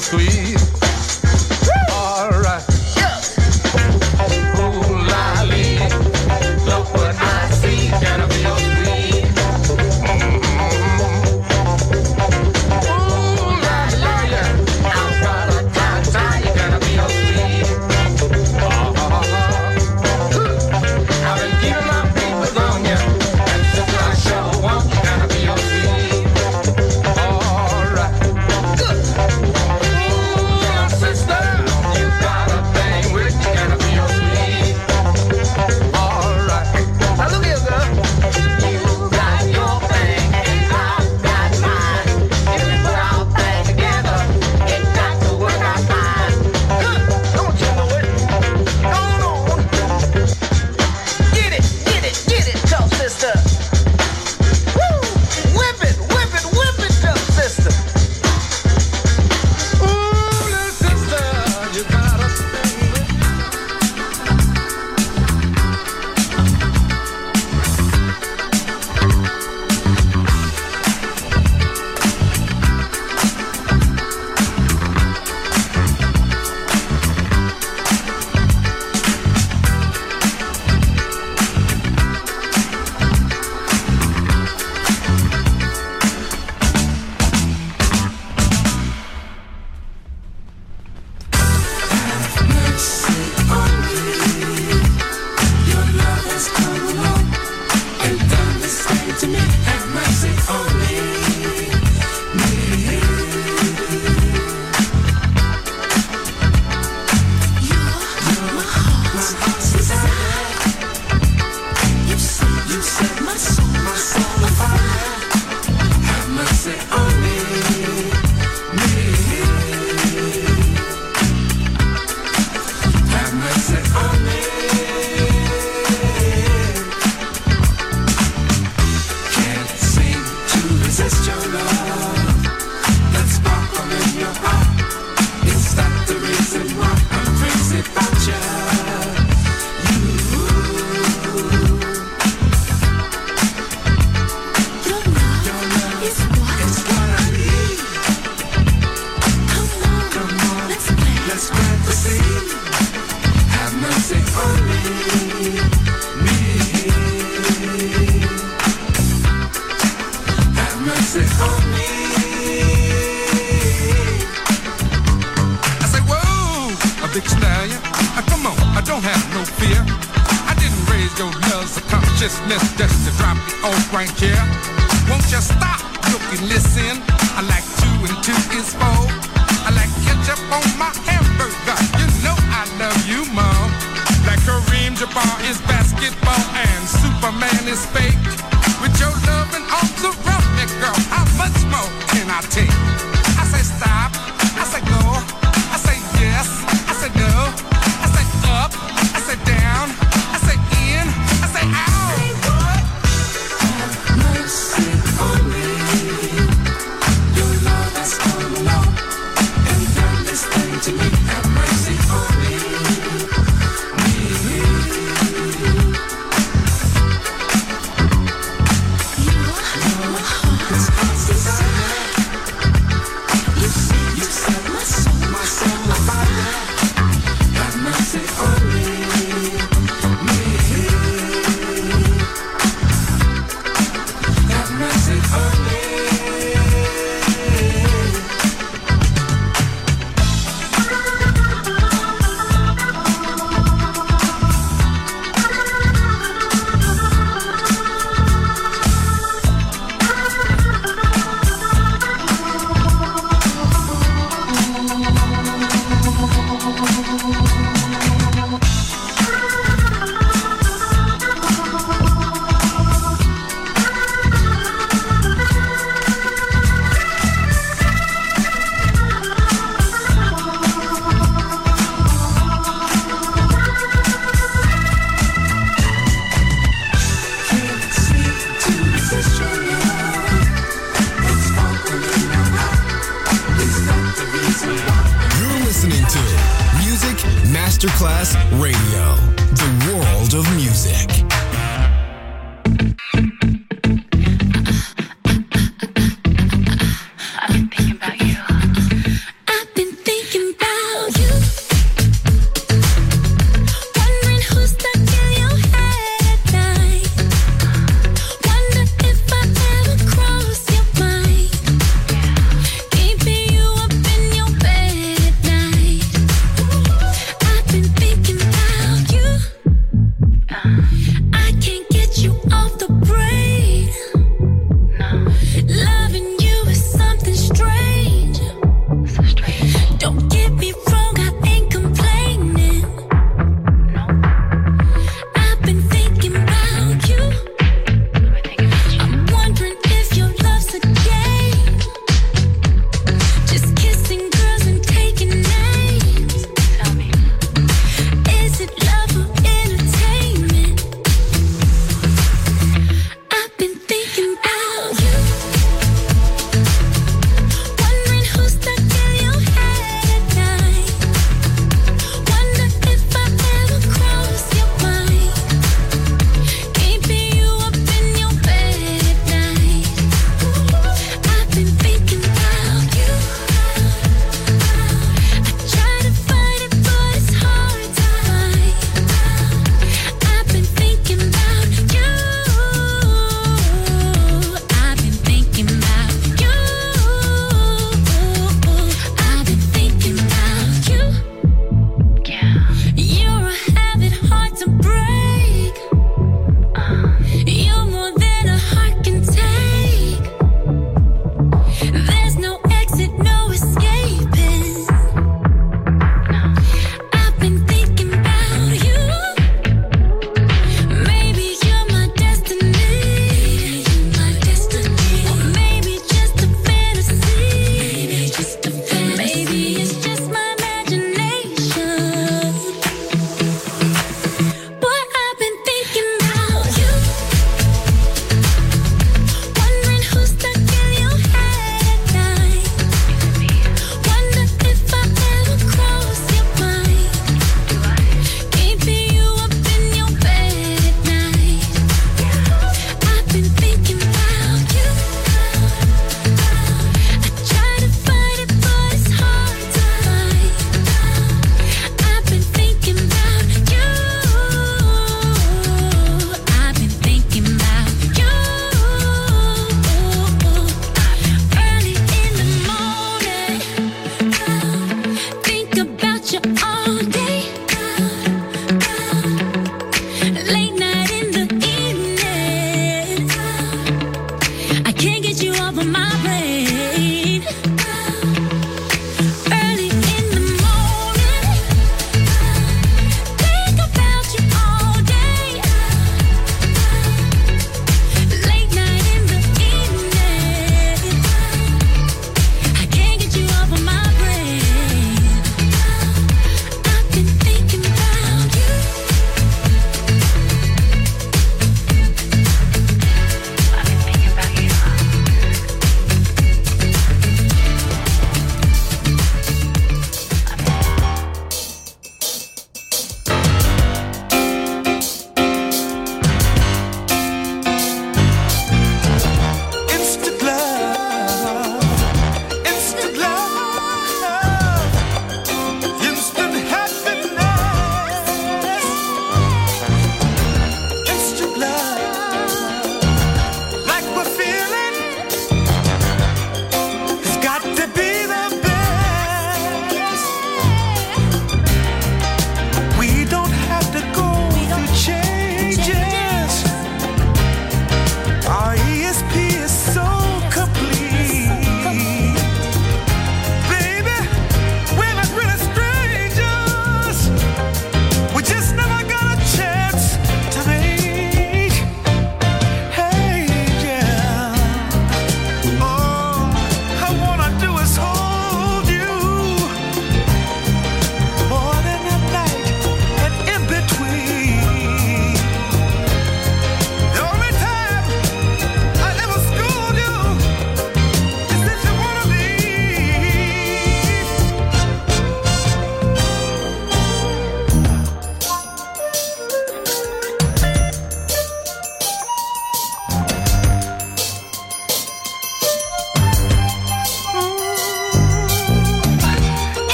Listen.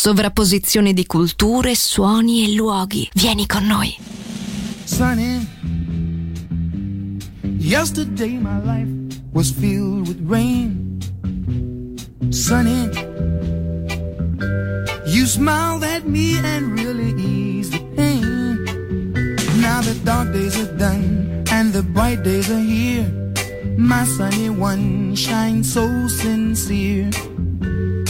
Sovrapposizione di culture, suoni e luoghi. Vieni con noi. Sunny. Yesterday my life was filled with rain. Sunny. You smiled at me and really eased the pain. Now the dark days are done and the bright days are here. My sunny one shines so sincere.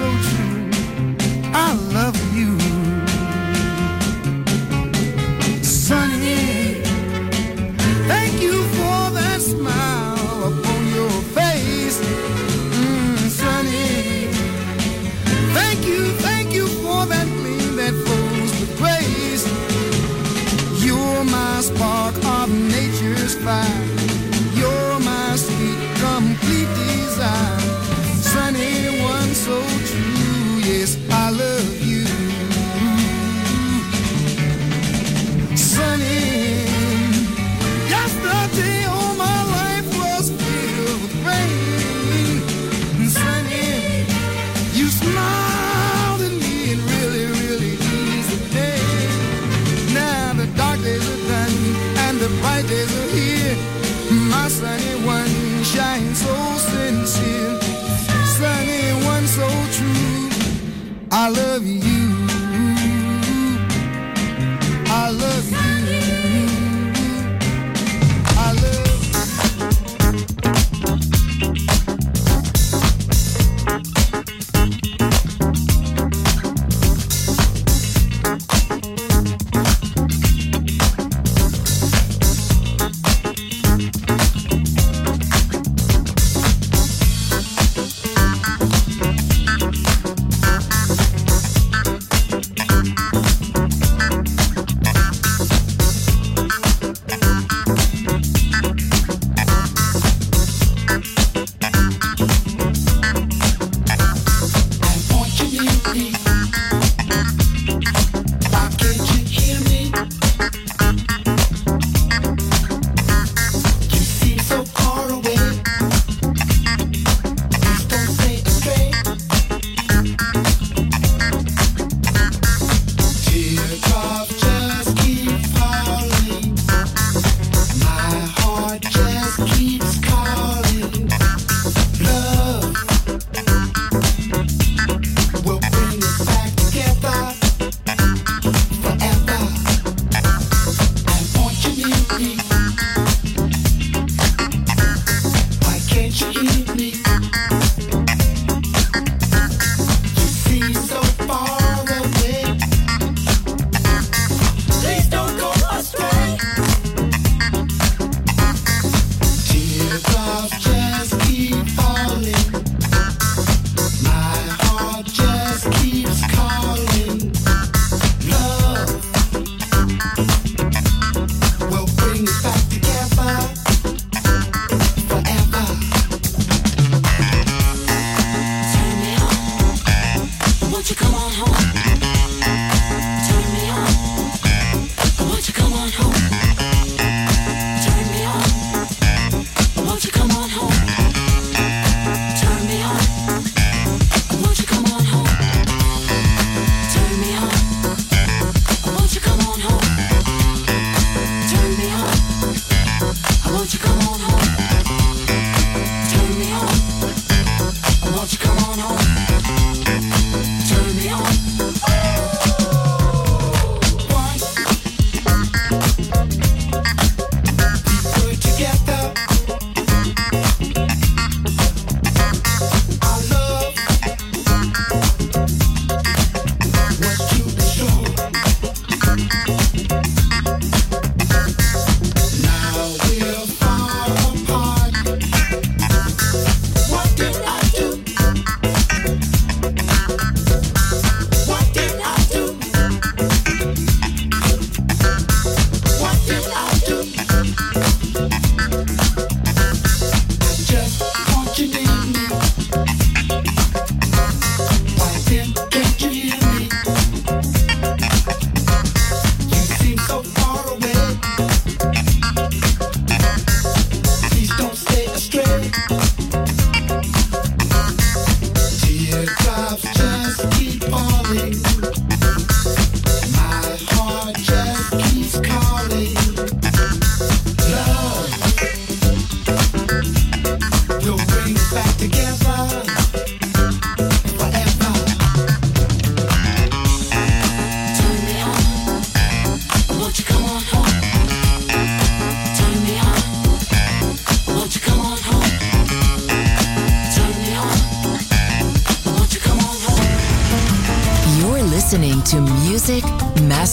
so true.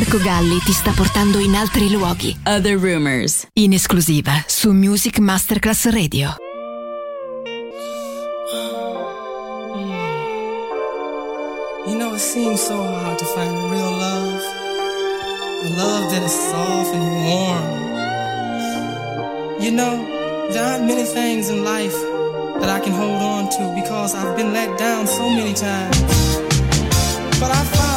Marco Galli ti sta portando in altri luoghi. Other Rumors. In esclusiva su Music Masterclass Radio. You know, it seems so hard to find real love. A love that is soft and warm. You know, there aren't many things in life that I can hold on to because I've been let down so many times. But I find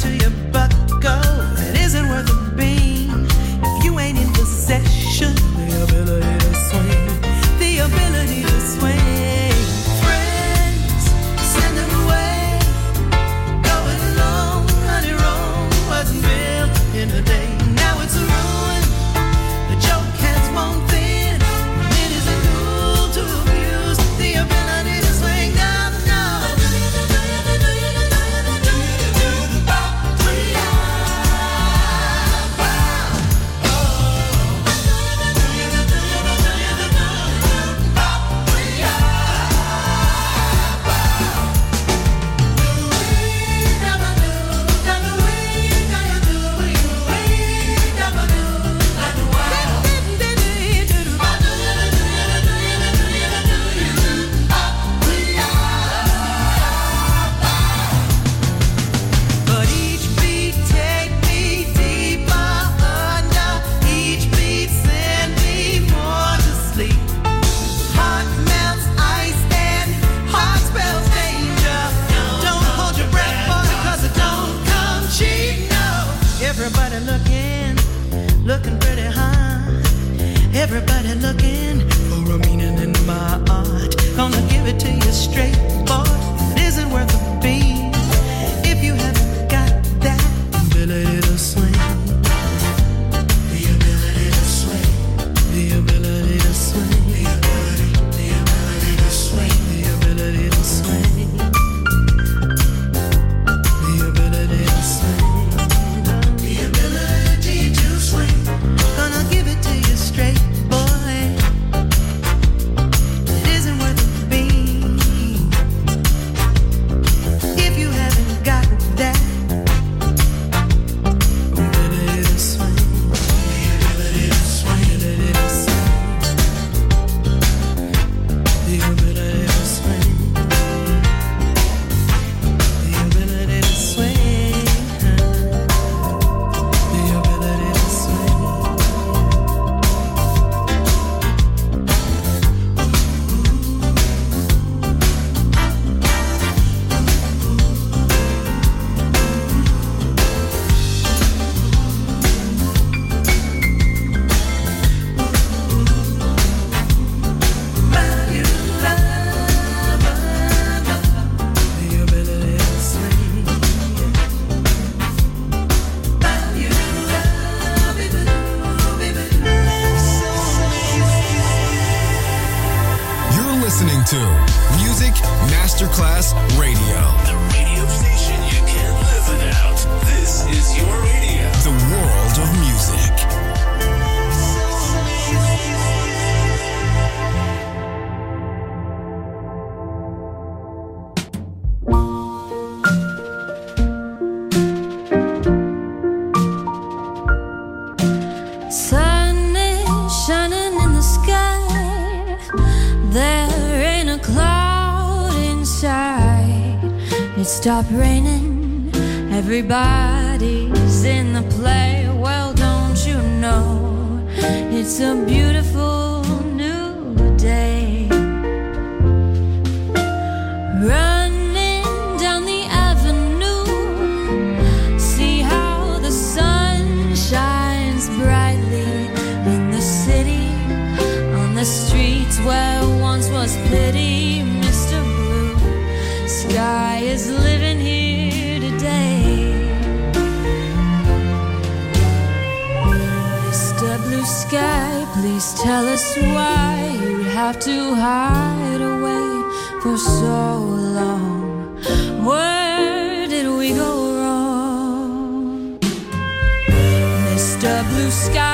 to you. streets where once was pity, Mr. Blue. Sky is living here today. Mr. Blue Sky, please tell us why you have to hide away for so long. Where did we go wrong? Mr. Blue Sky.